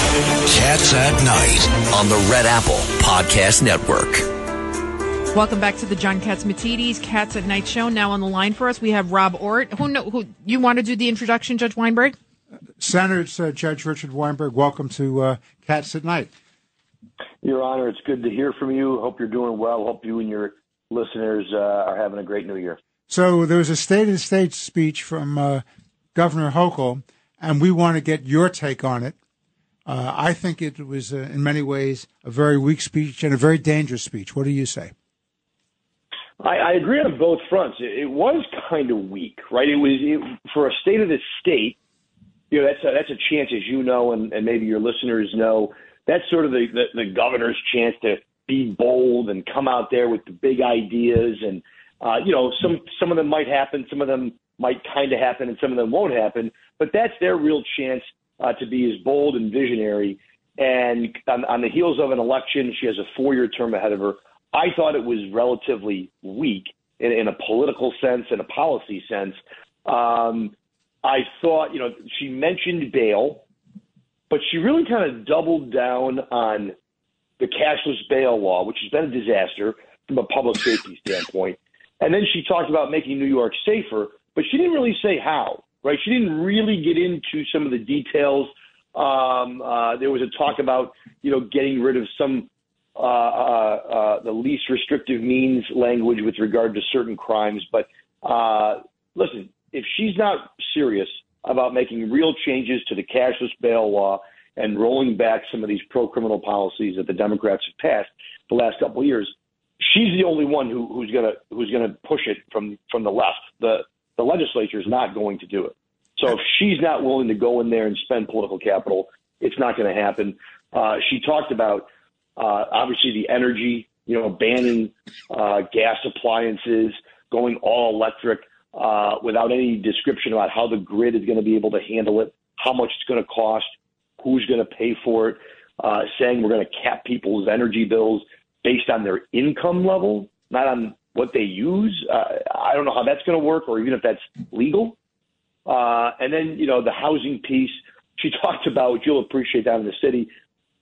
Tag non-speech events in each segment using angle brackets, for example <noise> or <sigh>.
Cats at Night on the Red Apple Podcast Network. Welcome back to the John Catsimatidis Cats at Night show. Now on the line for us, we have Rob Ortt. Who know who you want to do the introduction, Judge Weinberg? Senator, it's uh, Judge Richard Weinberg. Welcome to uh, Cats at Night. Your Honor, it's good to hear from you. Hope you're doing well. Hope you and your listeners uh, are having a great new year. So there was a State of the State speech from uh, Governor Hochul, and we want to get your take on it. Uh, I think it was, uh, in many ways, a very weak speech and a very dangerous speech. What do you say? I, I agree on both fronts. It, it was kind of weak, right? It was it, for a state of the state. You know, that's a, that's a chance, as you know, and, and maybe your listeners know. That's sort of the, the the governor's chance to be bold and come out there with the big ideas, and uh, you know, some some of them might happen, some of them might kind of happen, and some of them won't happen. But that's their real chance uh, to be as bold and visionary. And on, on the heels of an election, she has a four year term ahead of her. I thought it was relatively weak in, in a political sense and a policy sense. Um, I thought, you know, she mentioned bail, but she really kind of doubled down on the cashless bail law, which has been a disaster from a public safety standpoint. And then she talked about making New York safer, but she didn't really say how right? She didn't really get into some of the details. Um, uh, there was a talk about, you know, getting rid of some uh, uh, uh, the least restrictive means language with regard to certain crimes. But uh, listen, if she's not serious about making real changes to the cashless bail law and rolling back some of these pro-criminal policies that the Democrats have passed the last couple of years, she's the only one who, who's gonna who's gonna push it from from the left. The the legislature is not going to do it. So if she's not willing to go in there and spend political capital, it's not going to happen. Uh, she talked about uh, obviously the energy, you know, banning uh, gas appliances, going all electric uh, without any description about how the grid is going to be able to handle it, how much it's going to cost, who's going to pay for it, uh, saying we're going to cap people's energy bills based on their income level, not on what they use. Uh, I don't know how that's going to work, or even if that's legal. Uh, and then you know the housing piece. She <laughs> talked about, which you'll appreciate down in the city,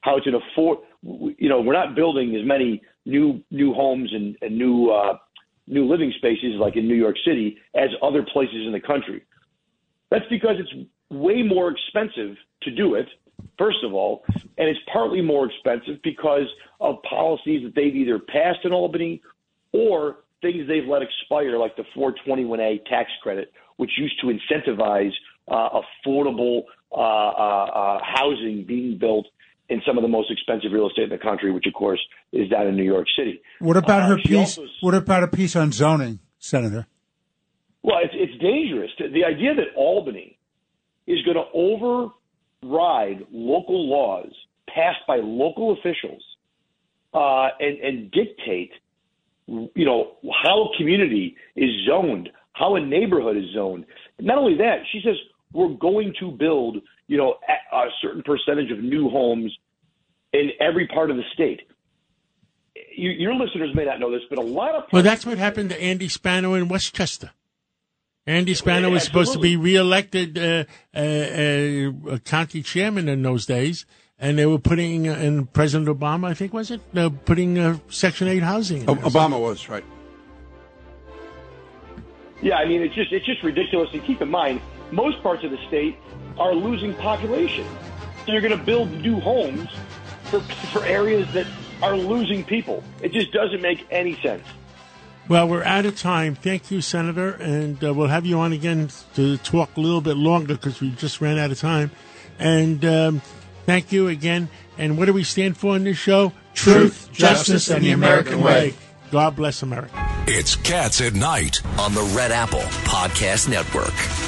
how it's an afford. You know, we're not building as many new new homes and, and new uh, new living spaces like in New York City as other places in the country. That's because it's way more expensive to do it, first of all, and it's partly more expensive because of policies that they've either passed in Albany or things they've let expire, like the 421A tax credit, which used to incentivize uh, affordable uh, uh, uh, housing being built in some of the most expensive real estate in the country, which of course is down in New York City. What about her piece? Also, what about a piece on zoning, Senator? Well, it's, it's dangerous. The idea that Albany is going to override local laws passed by local officials uh, and, and dictate – you know, how a community is zoned, how a neighborhood is zoned. Not only that, she says we're going to build, you know, a certain percentage of new homes in every part of the state. You, your listeners may not know this, but a lot of well, that's what happened to Andy Spano in Westchester. Andy Spano was supposed to be reelected uh, uh, uh, county chairman in those days, and they were putting in President Obama, I think was it, uh, putting uh, Section Eight housing. Obama was right. Yeah, I mean it's just it's just ridiculous. And keep in mind, most parts of the state are losing population, so you're going to build new homes for for areas that are losing people. It just doesn't make any sense. Well, we're out of time. Thank you, Senator, and uh, we'll have you on again to talk a little bit longer because we just ran out of time. And um, Thank you again. And what do we stand for in this show? Truth, justice, and the American way. God bless America. It's Cats at Night on the Red Apple Podcast Network.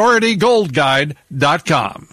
PriorityGoldGuide.com.